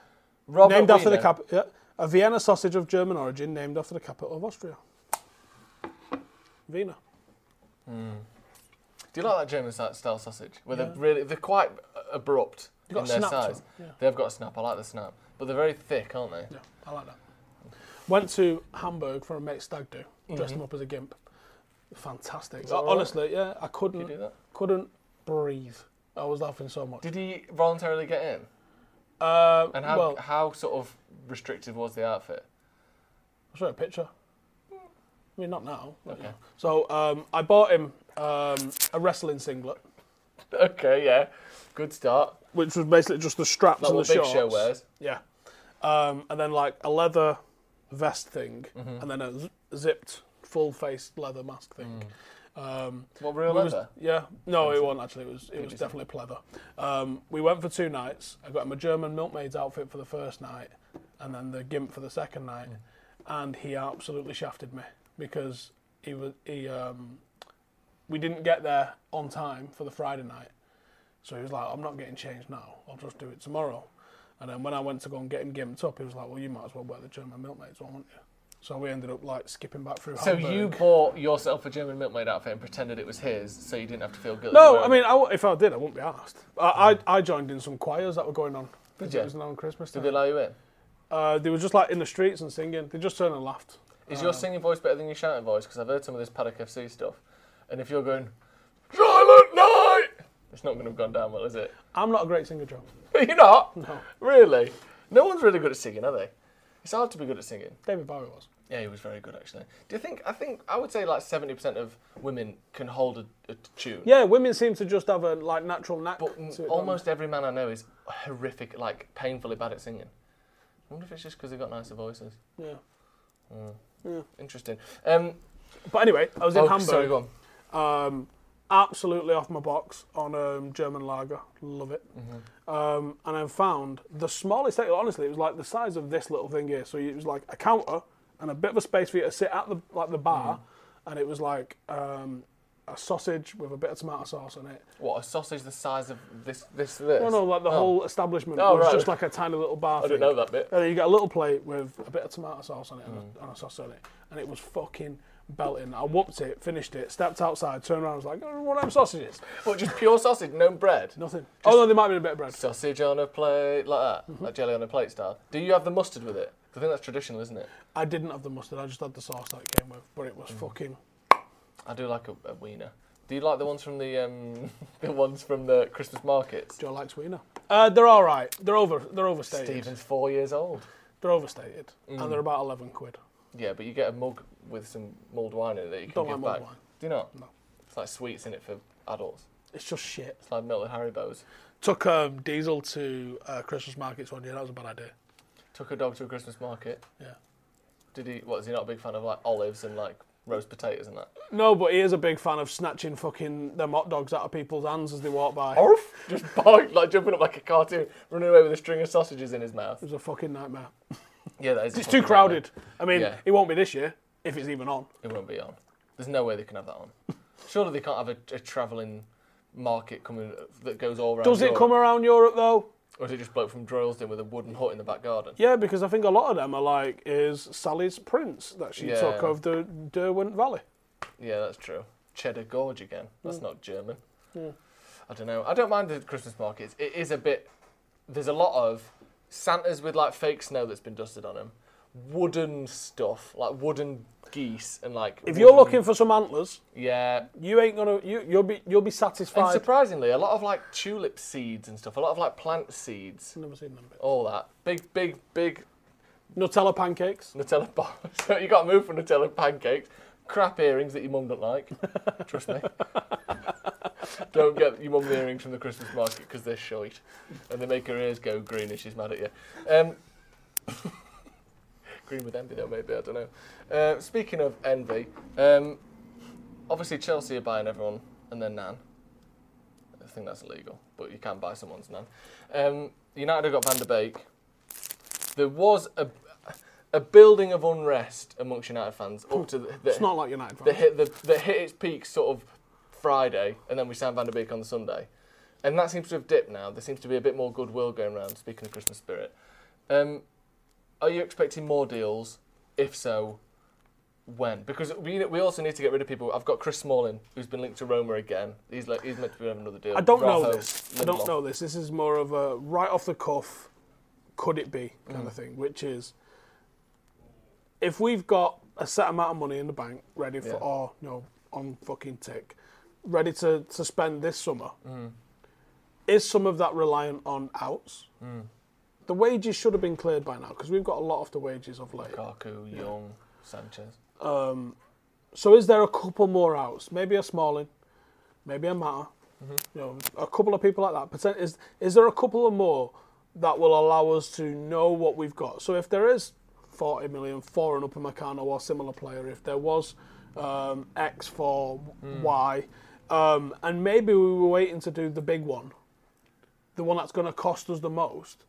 S2: Robert
S1: named after the
S2: Wiener.
S1: cap. Yeah, a Vienna sausage of German origin, named after the capital of Austria. Wiener. Hmm.
S2: Do you like that German style sausage? Where they're really they're quite abrupt in
S1: a
S2: their
S1: snap
S2: size.
S1: yeah.
S2: They've got a snap. I like the snap, but they're very thick, aren't they?
S1: Yeah, I like that. Went to Hamburg for a mate stag do. Dressed
S2: Mm-hmm.
S1: him up as a gimp. Fantastic.
S2: that all right?
S1: Honestly, yeah, I couldn't
S2: you do that?
S1: couldn't breathe. I was laughing so much.
S2: Did he voluntarily get in?
S1: Uh,
S2: And how
S1: well,
S2: how sort of restrictive was the outfit?
S1: I'll show you a picture. I mean, not now. but,
S2: Okay.
S1: yeah. So um, I bought him um, a wrestling singlet,
S2: Okay, yeah, good start.
S1: which was basically just the straps
S2: Like
S1: and
S2: what
S1: the
S2: Big
S1: shorts.
S2: Show wears.
S1: Yeah. Um, and then like a leather vest thing,
S2: Mm-hmm.
S1: and then a z- zipped full face leather mask thing.
S2: Mm.
S1: Um,
S2: What real
S1: we was-
S2: leather?
S1: yeah. No, it wasn't actually. It was it was definitely pleather. Um, we went for two nights. I got him a German milkmaid's outfit for the first night, and then the gimp for the second night. And he absolutely shafted me because he was he. Um, we didn't get there on time for the Friday night, so he was like, "I'm not getting changed now. I'll just do it tomorrow." And then when I went to go and get him gimped up, he was like, "Well, you might as well wear the German milkmaid's one, won't you?" So we ended up like skipping back through.
S2: So
S1: Hamburg.
S2: you bought yourself a German milkmaid outfit and pretended it was his, so you didn't have to feel guilty.
S1: No, I mean, I if I did, I wouldn't be asked. I, I, I joined in some choirs that were going on.
S2: Did
S1: It
S2: you?
S1: was on Christmas
S2: Did they allow you in?
S1: Uh, they were just like in the streets and singing. They just turned and laughed.
S2: Is your singing voice better than your shouting voice? Because I've heard some of this Paddock FC stuff, and if you're going Silent Night, it's not going to have gone down well, is it?
S1: I'm not a great singer, Joe.
S2: You're not.
S1: No.
S2: Really? No one's really good at singing, are they? It's hard to be good at singing.
S1: David Bowie was.
S2: Yeah, he was very good actually. Do you think? I think I would say like seventy percent of women can hold a, a tune.
S1: Yeah, women seem to just have a like natural knack.
S2: But
S1: it,
S2: mm, almost every man I know is horrific, like painfully bad at singing. I wonder if it's just because they've got nicer voices.
S1: they? Yeah.
S2: Interesting. Um,
S1: But anyway, I was in
S2: oh,
S1: Hamburg.
S2: sorry, go on.
S1: Um, absolutely off my box on um, German lager. Love it.
S2: Mm-hmm.
S1: Um, and I found the smallest. Thing honestly, it was like the size of this little thing here. So it was like a counter and a bit of a space for you to sit at the like the bar,
S2: Mm-hmm.
S1: and it was like um, a sausage with a bit of tomato sauce on it.
S2: What a sausage the size of this, this, this.
S1: No, no, like the
S2: Oh.
S1: whole establishment
S2: Oh,
S1: was
S2: right.
S1: just like a tiny little bar.
S2: I
S1: thing.
S2: didn't know that bit.
S1: And then you get a little plate with a bit of tomato sauce on it and,
S2: Mm.
S1: a, and a sauce on it, and it was fucking belting. I whooped it, finished it, stepped outside, turned around, I was like, oh, of them sausages.
S2: What, just pure sausage, no bread?
S1: Nothing. oh no, there might be a bit of bread.
S2: Sausage on a plate, like that,
S1: Mm-hmm.
S2: like jelly on a plate style. Do you have the mustard with it? I think that's traditional, isn't it?
S1: I didn't have the mustard. I just had the sauce that it came with, but it was
S2: Mm.
S1: fucking.
S2: I do like a, a wiener. Do you like the ones from the um, the ones from the Christmas markets?
S1: Joe likes wiener. Uh, they're all right. They're over. They're overstated.
S2: Stephen's four years old.
S1: They're overstated,
S2: Mm.
S1: and they're about eleven quid.
S2: Yeah, but you get a mug with some mulled wine in it that you can
S1: Don't
S2: give
S1: like mulled
S2: back.
S1: wine.
S2: Do you not?
S1: No.
S2: It's like sweets in it for adults.
S1: It's just shit.
S2: It's like melted Haribo's.
S1: Took um, Diesel to uh, Christmas markets one year. That was a bad idea.
S2: Took a dog to a Christmas market.
S1: Yeah.
S2: Did he? What is he not a big fan of like olives and like roast potatoes and that?
S1: No, but he is a big fan of snatching fucking them hot dogs out of people's hands as they walk by.
S2: Orf! Just bark, like jumping up like a cartoon, running away with a string of sausages in his mouth.
S1: It was a fucking nightmare.
S2: Yeah, that is. a
S1: It's too
S2: fucking
S1: crowded. I mean,
S2: Yeah.
S1: it won't be this year if it's even on.
S2: It won't be on. There's no way they can have that on. Surely they can't have a, a travelling market coming that goes all around.
S1: Does it
S2: Europe.
S1: come around Europe though?
S2: Or is it just bloke from Droylsden with a wooden hut in the back garden?
S1: Yeah, because I think a lot of them are like is Sally's prince that she
S2: Yeah.
S1: took of the Derwent Valley.
S2: Yeah, that's true. Cheddar Gorge again. That's hmm. not German. Hmm. I don't know. I don't mind the Christmas markets. It is a bit. There's a lot of Santas with like fake snow that's been dusted on them, wooden stuff like wooden geese and like.
S1: If you're
S2: wooden-
S1: looking for some antlers,
S2: yeah.
S1: you ain't gonna you you'll be you'll be
S2: And
S1: satisfied.
S2: surprisingly, a lot of like tulip seeds and stuff. A lot of like plant seeds.
S1: Never seen them. Bits.
S2: All that big, big, big
S1: Nutella pancakes.
S2: Nutella. So you got to move from Nutella pancakes, crap earrings that your mum don't like. Trust me. don't get your mum the earrings from the Christmas market because they're shite, and they make her ears go green and she's mad at you. Um, green with envy though, maybe I don't know. Uh, speaking of envy, um, obviously Chelsea are buying everyone and then Nan. I think that's illegal, but you can buy someone's Nan. Um, United have got Van der Beek. There was a a building of unrest amongst United fans up to the, the
S1: It's not like United
S2: that
S1: fans.
S2: hit the that hit its peak sort of Friday, and then we signed Van der Beek on the Sunday, and that seems to have dipped now. There seems to be a bit more goodwill going around. Speaking of Christmas spirit, um, are you expecting more deals? If so, when? Because we we also need to get rid of people. I've got Chris Smalling, who's been linked to Roma again. He's like he's meant to be having another deal.
S1: I don't know this. I don't know this. This is more of a right off the cuff, could it be kind
S2: Mm.
S1: of thing, which is if we've got a set amount of money in the bank ready for,
S2: Yeah.
S1: or you know, on fucking tick, ready to, to spend this summer,
S2: Mm.
S1: is some of that reliant on outs?
S2: Mm.
S1: The wages should have been cleared by now because we've got a lot of the wages of late.
S2: Lukaku, Young, Sanchez.
S1: So is there a couple more outs? Maybe a Smalling, maybe a Mata, you know, a couple of people like that. Is is there a couple of more that will allow us to know what we've got? So if there is 40 million for an Upamecano or similar player, if there was um, X for Y, um, and maybe we were waiting to do the big one, the one that's going to cost us the most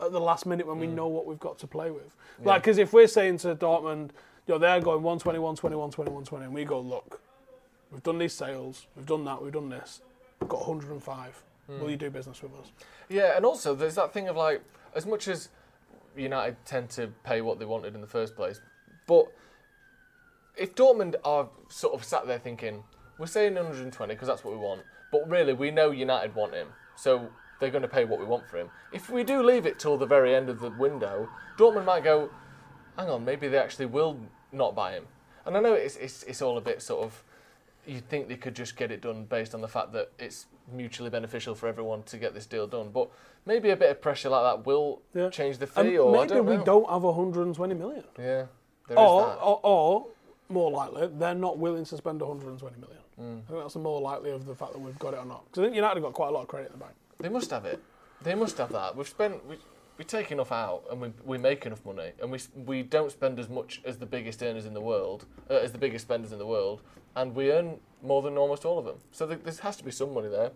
S1: at the last minute when we mm. know what we've got to play with. Like, because if we're saying to Dortmund, you know, they're going 120, 120, 120, 120, and we go, look, we've done these sales, we've done that, we've done this, we've got 105. Mm. Will you do business with us?
S2: Yeah, and also there's that thing of like, as much as United tend to pay what they wanted in the first place, but if Dortmund are sort of sat there thinking, we're saying 120 because that's what we want, but really we know United want him, so they're going to pay what we want for him. If we do leave it till the very end of the window, Dortmund might go, hang on, maybe they actually will not buy him. And I know it's, it's, it's all a bit sort of, you'd think they could just get it done based on the fact that it's mutually beneficial for everyone to get this deal done. But maybe a bit of pressure like that will
S1: Yeah.
S2: change the
S1: And
S2: fee, or I
S1: maybe
S2: don't
S1: we
S2: know.
S1: don't have 120 million.
S2: Yeah, there is
S1: Or,
S2: that.
S1: or, or, more likely, they're not willing to spend 120 million.
S2: Mm.
S1: I think that's the more likely of the fact that we've got it or not. Because I think United have got quite a lot of credit in the bank.
S2: They must have it. They must have that. We've spent. We, we take enough out, and we, we make enough money, and we we don't spend as much as the biggest earners in the world, uh, as the biggest spenders in the world, and we earn more than almost all of them. So th- there has to be some money there.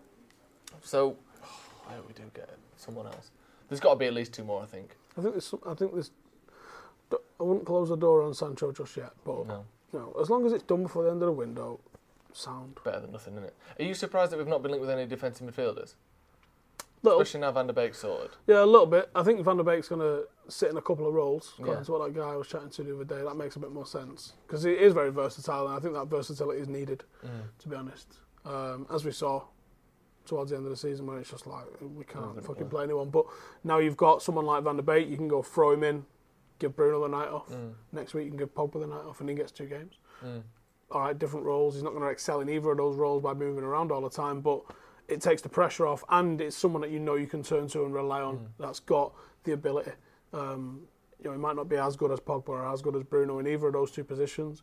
S2: So I hope we do get someone else. There's got to be at least two more, I think.
S1: I think there's. Some, I think there's. I wouldn't close the door on Sancho just yet, but
S2: No.
S1: know, as long as it's done before the end of the window, sound.
S2: Better than nothing, isn't it? Are you surprised that we've not been linked with any defensive midfielders?
S1: Little.
S2: Especially now Van der Beek's sorted.
S1: Yeah, a little bit. I think Van der Beek's going to sit in a couple of roles, according
S2: Yeah.
S1: to what that guy I was chatting to the other day. That makes a bit more sense because he is very versatile, and I think that versatility is needed. Mm. To be honest, um, as we saw towards the end of the season, where it's just like we can't fucking play anyone. But now you've got someone like Van der Beek, you can go throw him in, give Bruno the night off. Mm. Next week you can give Pogba the night off, and he gets two games. Mm. All right, different roles. He's not going to excel in either of those roles by moving around all the time, but it takes the pressure off, and it's someone that you know you can turn to and rely on. That's got the ability. Um, you know, he might not be as good as Pogba or as good as Bruno in either of those two positions,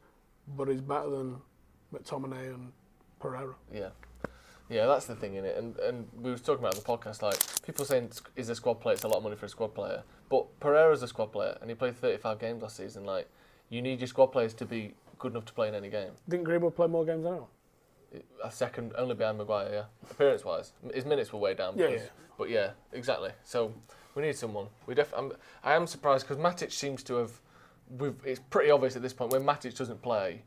S1: but he's better than McTominay and Pereira.
S2: Yeah. Yeah, that's the thing in it, and and we was talking about the podcast. Like people saying, is a squad player? It's a lot of money for a squad player, but Pereira's a squad player, and he played 35 games last season. Like, you need your squad players to be good enough to play in any game.
S1: Didn't Greenwood play more games than anyone?
S2: A second, only behind Maguire. Yeah, appearance wise, his minutes were way down.
S1: Yeah,
S2: because-
S1: yeah.
S2: But yeah, exactly. So we need someone. We def- I'm, I am surprised because Matic seems to have. It's pretty obvious at this point when Matic doesn't play,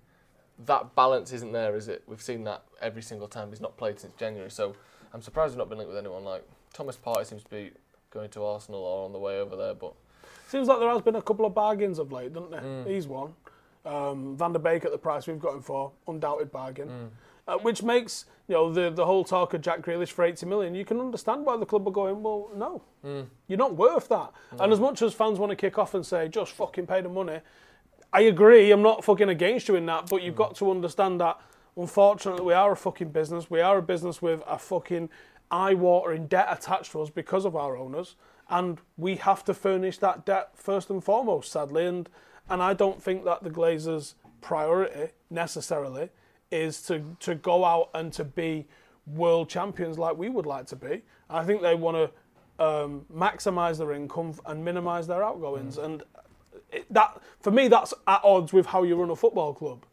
S2: that balance isn't there, is it? We've seen that every single time he's not played since January. So I'm surprised we've not been linked with anyone like Thomas Partey seems to be going to Arsenal or on the way over there. But
S1: Seems like there has been a couple of bargains of late, doesn't there?
S2: Mm.
S1: He's one. Um, Van der Beek at the price we've got him for, undoubted bargain.
S2: Mm.
S1: Uh, which makes you know the the whole talk of Jack Grealish for 80 million. You can understand why the club are going. Well, no,
S2: Mm.
S1: you're not worth that. And as much as fans want to kick off and say just fucking pay the money, I agree. I'm not fucking against you in that, but you've got to understand that. Unfortunately, we are a fucking business. We are a business with a fucking eye-watering debt attached to us because of our owners, and we have to furnish that debt first and foremost. Sadly, and and I don't think that the Glazers' priority necessarily is to to go out and to be world champions like we would like to be. I think they want to um, maximise their income and minimise their outgoings, and it, that for me that's at odds with how you run a football club.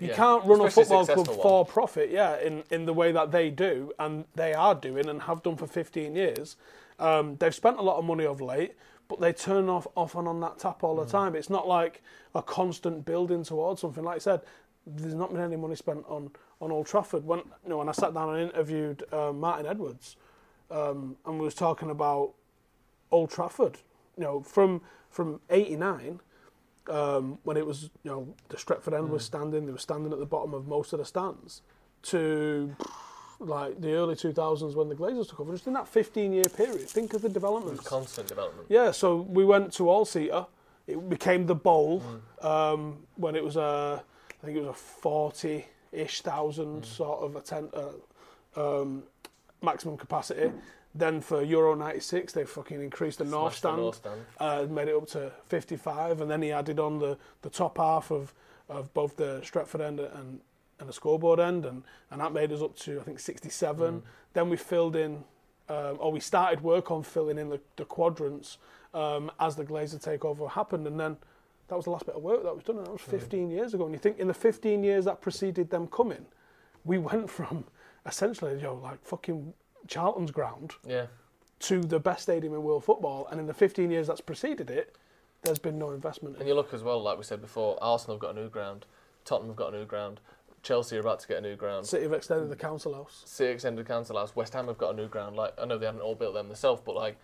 S1: You
S2: Yeah,
S1: can't run a
S2: especially a
S1: football club
S2: successful
S1: for profit, yeah, in, in the way that they do, and they are doing and have done for 15 years. Um, they've spent a lot of money of late, but they turn off off and on that tap all the
S2: Mm.
S1: time. It's not like a constant building towards something. Like I said, there's not been any money spent on, on Old Trafford. When you know, when I sat down and interviewed uh, Martin Edwards, um, and we was talking about Old Trafford, you know, from from '89 um, when it was, you know, the Stretford end
S2: Mm.
S1: was standing, they were standing at the bottom of most of the stands, to like the early 2000s when the Glazers took over. Just in that 15 year period, think of the development.
S2: constant development.
S1: Yeah, so we went to all seater. It became the bowl
S2: Mm.
S1: um, when it was a, I think it was a 40 ish
S2: Mm.
S1: thousand sort of attend, uh, um, maximum capacity. Then for Euro 96, they fucking increased the North
S2: Smashed the
S1: Stand,
S2: North Stand.
S1: Uh, made it up to 55, and then he added on the, the top half of, of both the Stretford end and, and the scoreboard end, and, and that made us up to, I think, 67. Then we filled in, um, or we started work on filling in the, the quadrants um, as the Glazer takeover happened, and then that was the last bit of work that was done, and that was 15 years ago. And you think in the 15 years that preceded them coming, we went from essentially, you know, like fucking Charlton's ground
S2: Yeah.
S1: to the best stadium in world football, and in the 15 years that's preceded it, there's been no investment. In
S2: And you look as well, like we said before, Arsenal have got a new ground, Tottenham have got a new ground, Chelsea are about to get a new ground.
S1: City have extended the council house.
S2: City extended council house. West Ham have got a new ground. Like I know they haven't all built them themselves, but like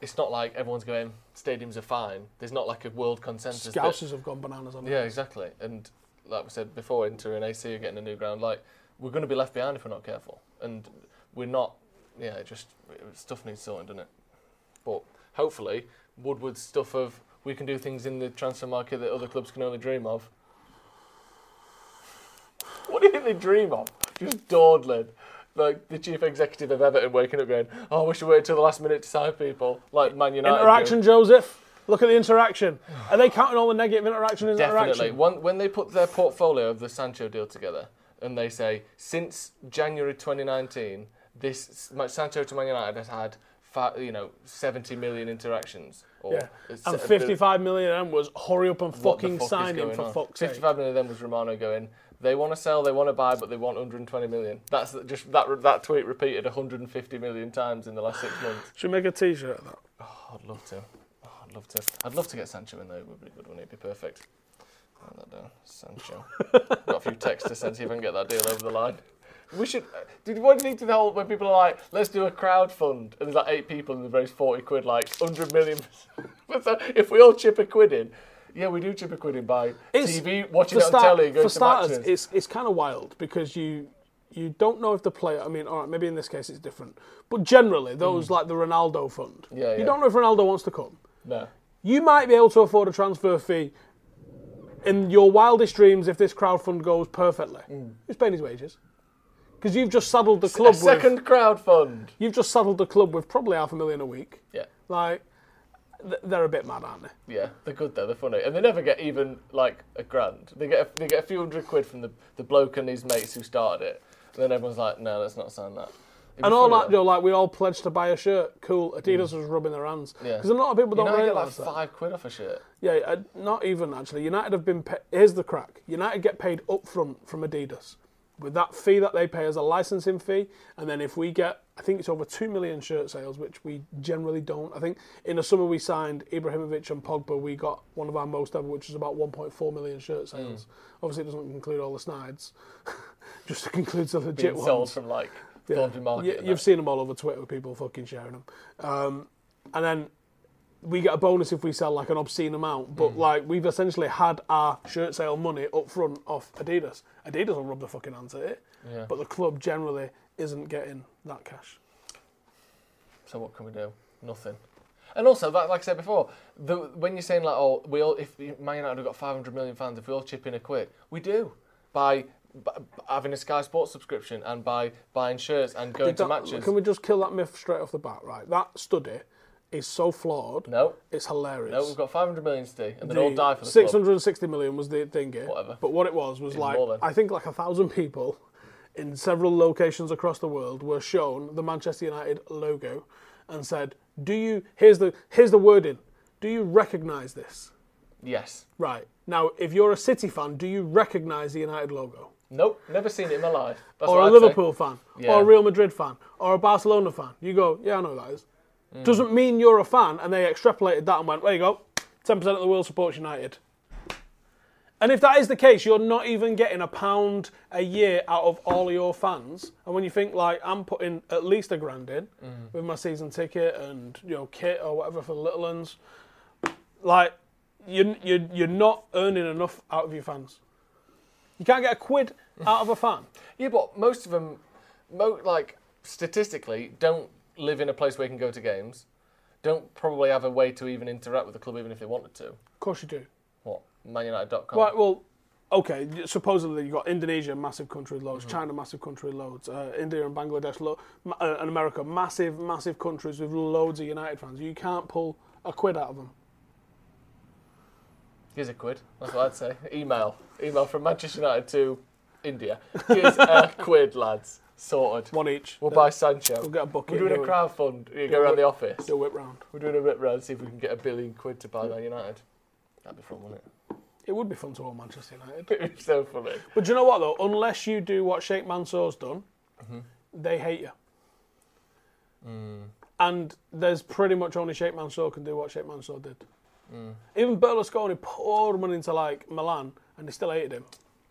S2: it's not like everyone's going. Stadiums are fine. There's not like a world consensus.
S1: Scousers have gone bananas on it.
S2: yeah, exactly. And like we said before, Inter and AC are getting a new ground. Like we're going to be left behind if we're not careful, and we're not. Yeah, it just stuff needs sorting, doesn't it? But hopefully, Woodward's stuff of we can do things in the transfer market that other clubs can only dream of. What do you think they dream of? Just dawdling. Like the chief executive of Everton waking up going, Oh, I wish we waited till the last minute to sign people. Like Man United. do.
S1: Interaction, Joseph. Look at the interaction. Are they counting all the negative interaction as
S2: Definitely.
S1: interaction?
S2: When, when they put their portfolio of the Sancho deal together and they say, since January 2019, this Sancho to Man United has had, you know, 70 million interactions.
S1: Yeah. And
S2: uh,
S1: 55 million of them was hurry up and fucking
S2: fuck
S1: sign him for
S2: on?
S1: fuck's sake.
S2: 55 million of them was Romano going, they want to sell, they want to buy, but they want 120 million. That's just that that tweet repeated 150 million times in the last six months.
S1: Should we make a t-shirt of that?
S2: Oh, I'd love to. Oh, I'd love to. I'd love to get Sancho in there. It would be good, wouldn't it? It'd be perfect. Write that down. Sancho. Got a few texts to send, see if I can get that deal over the line. We should. Did what do you think to the whole when people are like, let's do a crowd fund, and there's like eight people and they raise forty quid, like hundred million. If we all chip a quid in, yeah, we do chip a quid in by TV, watching it on
S1: start-
S2: telly, going
S1: for
S2: to
S1: starters,
S2: matches.
S1: it's it's kind of wild because you you don't know if the player. I mean, all right, maybe in this case it's different, but generally those like the Ronaldo fund,
S2: Mm. Yeah,
S1: you
S2: yeah.
S1: don't know if Ronaldo wants to come.
S2: no.
S1: You might be able to afford a transfer fee in your wildest dreams if this crowd fund goes perfectly. Who's paying his wages? Because you've just saddled the
S2: Mm. A
S1: club
S2: second
S1: with
S2: crowd fund.
S1: you've just saddled the club with probably half a million a week.
S2: Yeah.
S1: Like they're a bit mad, aren't they?
S2: Yeah, they're good though. They're funny, and they never get even like a grand. They get a, they get a few hundred quid from the, the bloke and his mates who started it, and then everyone's like, "No, let's not sign that." It'd
S1: And all that,
S2: though.
S1: know, like we all pledged to buy a shirt. Cool. Adidas was rubbing their hands
S2: Yeah.
S1: because a lot of people don't
S2: know, you get like
S1: that.
S2: five quid off a shirt.
S1: Yeah, uh, not even actually. United have been. Pa- Here's the crack. United get paid up front from Adidas with that fee that they pay as a licensing fee, and then if we get, I think it's over two million shirt sales, which we generally don't. I think in the summer we signed Ibrahimovic and Pogba. We got one of our most ever, which is about 1.4 million shirt sales. Obviously, it doesn't include all the snides, just includes the legit
S2: Being sold
S1: ones.
S2: from like
S1: Yeah.
S2: Market.
S1: You, you've
S2: that.
S1: seen them all over Twitter with people fucking sharing them. Um, and then we get a bonus if we sell like an obscene amount.
S2: Mm.
S1: But like we've essentially had our shirt sale money up front off Adidas. Adidas will rub their fucking hands at it.
S2: Yeah.
S1: But the club generally isn't getting that cash.
S2: So what can we do? Nothing. And also, that, like I said before, the, when you're saying like, oh, we all, if Man United have got 500 million fans, if we all chip in a quid, we do by, by having a Sky Sports subscription and by buying shirts and going to matches.
S1: Can we just kill that myth straight off the bat? Right, that study is so flawed.
S2: No.
S1: it's hilarious.
S2: No, we've got 500 million, Steve, and they all die for the club.
S1: 660 million was the thing here.
S2: Whatever.
S1: But what it was was
S2: Even
S1: like. I think like a thousand people in several locations across the world were shown the Manchester United logo and said, "Do you? Here's the here's the wording. Do you recognise this?
S2: Yes.
S1: Right now, if you're a City fan, do you recognise the United logo?"
S2: Nope, never seen it in my life. That's
S1: or a
S2: I'd say.
S1: Liverpool fan,
S2: Yeah.
S1: or a Real Madrid fan, or a Barcelona fan. You go, yeah, I know who that is.
S2: Mm.
S1: Doesn't mean you're a fan, and they extrapolated that and went, there you go, 10% of the world supports United. And if that is the case, you're not even getting a pound a year out of all your fans. And when you think like I'm putting at least a grand in
S2: Mm.
S1: with my season ticket and you know kit or whatever for the little ones, like you you you're not earning enough out of your fans. You can't get a quid out of a fan.
S2: Yeah, but most of them, mo- like statistically, don't live in a place where you can go to games. Don't probably have a way to even interact with the club, even if they wanted to.
S1: Of course you do.
S2: What ManUnited.com?
S1: Right, well, okay. Supposedly you've got Indonesia, massive country with
S2: Mm-hmm.
S1: loads. China, massive country loads. Uh, India and Bangladesh, lo- uh, and America, massive, massive countries with loads of United fans. You can't pull a quid out of them.
S2: Here's a quid. That's what I'd say. Email, email from Manchester United to India. Here's a quid, lads. Sorted.
S1: One each.
S2: We'll buy Sancho.
S1: We'll get a bucket.
S2: We're doing a crowd fund. You go around the office.
S1: Do a whip round.
S2: We're doing a whip round, see if we can get a billion quid to buy Man United. That'd be fun, wouldn't it?
S1: It would be fun to own Manchester United.
S2: It'd be so funny.
S1: But do you know what though? Unless you do what Sheikh Mansour's done,
S2: Mm-hmm.
S1: they hate you.
S2: Mm.
S1: And there's pretty much only Sheikh Mansour can do what Sheikh Mansour did.
S2: Mm.
S1: Even Berlusconi poured money into like Milan, and they still hated him.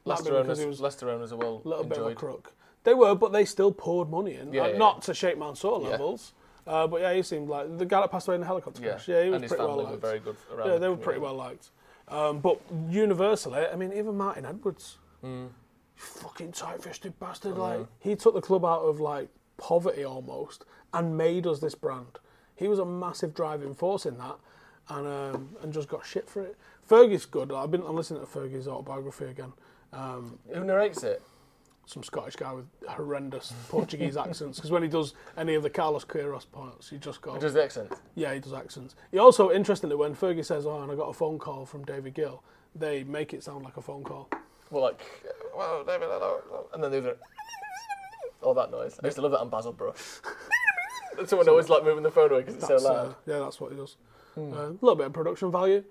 S2: Leicester owners,
S1: he was
S2: Leicester owners are well
S1: a little bit of a crook. They were, but they still poured money in.
S2: Yeah,
S1: Uh,
S2: yeah,
S1: not to Sheikh Mansour levels. Uh, but yeah, he seemed like the guy that passed away in the helicopter crash. Yeah, he was pretty well liked.
S2: very good around
S1: Yeah,
S2: the
S1: they were pretty well liked. Um, but universally, I mean, even Martin Edwards,
S2: Hmm.
S1: fucking tight-fisted bastard. Like he took the club out of like poverty almost and made us this brand. He was a massive driving force in that, and um, and just got shit for it. Fergie's good. I've been I'm listening to Fergie's autobiography again. Um,
S2: Who narrates it?
S1: Some Scottish guy with horrendous Portuguese accents. Because when he does any of the Carlos Queiroz parts, he just goes.
S2: Who does the accent?
S1: Yeah, he does accents. He also, interestingly, when Fergie says, "Oh, and I got a phone call from David Gill," they make it sound like a phone call.
S2: Well, like, well, David, hello. And then the other. Oh, that noise. I used to love that on Basil Brush. Someone always like moving the phone away because it's so loud.
S1: uh, yeah, that's what he does. Uh, a little bit of production value.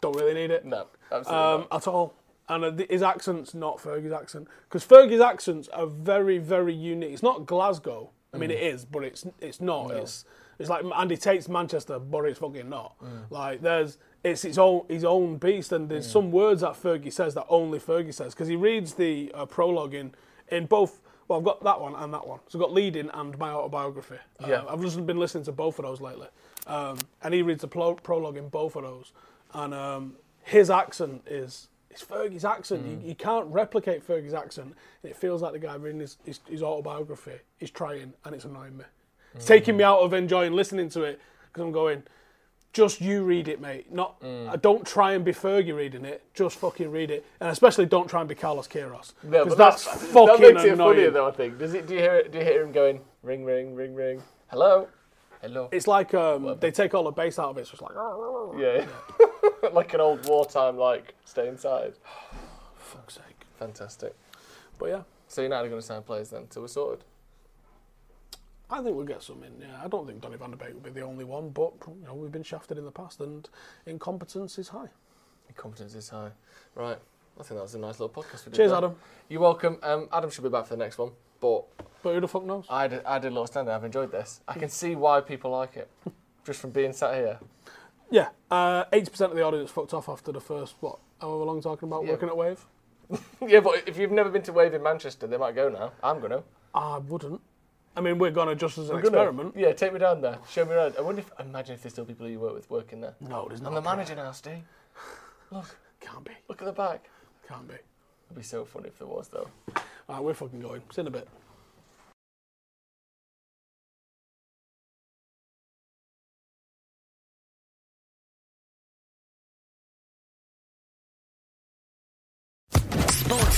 S1: Don't really need it
S2: No, absolutely
S1: um,
S2: not.
S1: at all. And uh, his accent's not Fergie's accent because Fergie's accents are very, very unique. It's not Glasgow. I mean, it is, but it's it's not. It's it's like Andy Tate's Manchester, but it's fucking not. Like there's it's its own his own beast, and there's some words that Fergie says that only Fergie says because he reads the uh, prologue in in both Well, I've got that one and that one. So I've got leading and my autobiography. Uh,
S2: Yeah.
S1: I've just been listening to both of those lately. Um, and he reads the pro- prologue in both of those. And um, his accent is it's Fergie's accent.
S2: Mm.
S1: You, you can't replicate Fergie's accent. It feels like the guy reading his, his, his autobiography is trying, and it's annoying me. It's taking me out of enjoying listening to it because I'm going, just you read it, mate. Not
S2: Mm.
S1: uh, don't try and be Fergie reading it. Just fucking read it, and especially don't try and be Carlos Queiroz because
S2: but
S1: that's,
S2: that
S1: fucking
S2: makes it
S1: annoying.
S2: funnier though. I think. Does it? Do you hear? it- Do you hear him going ring, ring, ring, ring? Hello, hello.
S1: It's like um, they take all the bass out of it. So it's like,
S2: yeah, like an old wartime like stay inside.
S1: fuck's sake.
S2: Fantastic.
S1: But yeah,
S2: So United are going to sign players then, so we're sorted.
S1: I think we'll get some in. Yeah, I don't think Donny Van de Beek will be the only one, but you know we've been shafted in the past, and incompetence is high.
S2: Competence is high. Right. I think that was a nice little podcast. We did
S1: Cheers,
S2: there.
S1: Adam.
S2: You're welcome. Um, Adam should be back for the next one, but
S1: But who the fuck knows?
S2: I did, I did a little stand I've enjoyed this. I can see why people like it, just from being sat here.
S1: Yeah, uh, eighty percent of the audience fucked off after the first what? However long talking about
S2: Yeah.
S1: working at Wave.
S2: yeah, but if you've never been to Wave in Manchester, they might go now. I'm gonna.
S1: I wouldn't. I mean, we're gonna just as an
S2: We're gonna.
S1: experiment.
S2: Yeah, take me down there. Show me around. I wonder if. Imagine if there's still people you work with working there.
S1: No, there's not.
S2: And the manager now, Steve. Look,
S1: Can't be.
S2: look at the back.
S1: Can't be.
S2: It'd be so funny if there was though.
S1: Alright, we're fucking going. See you in a bit.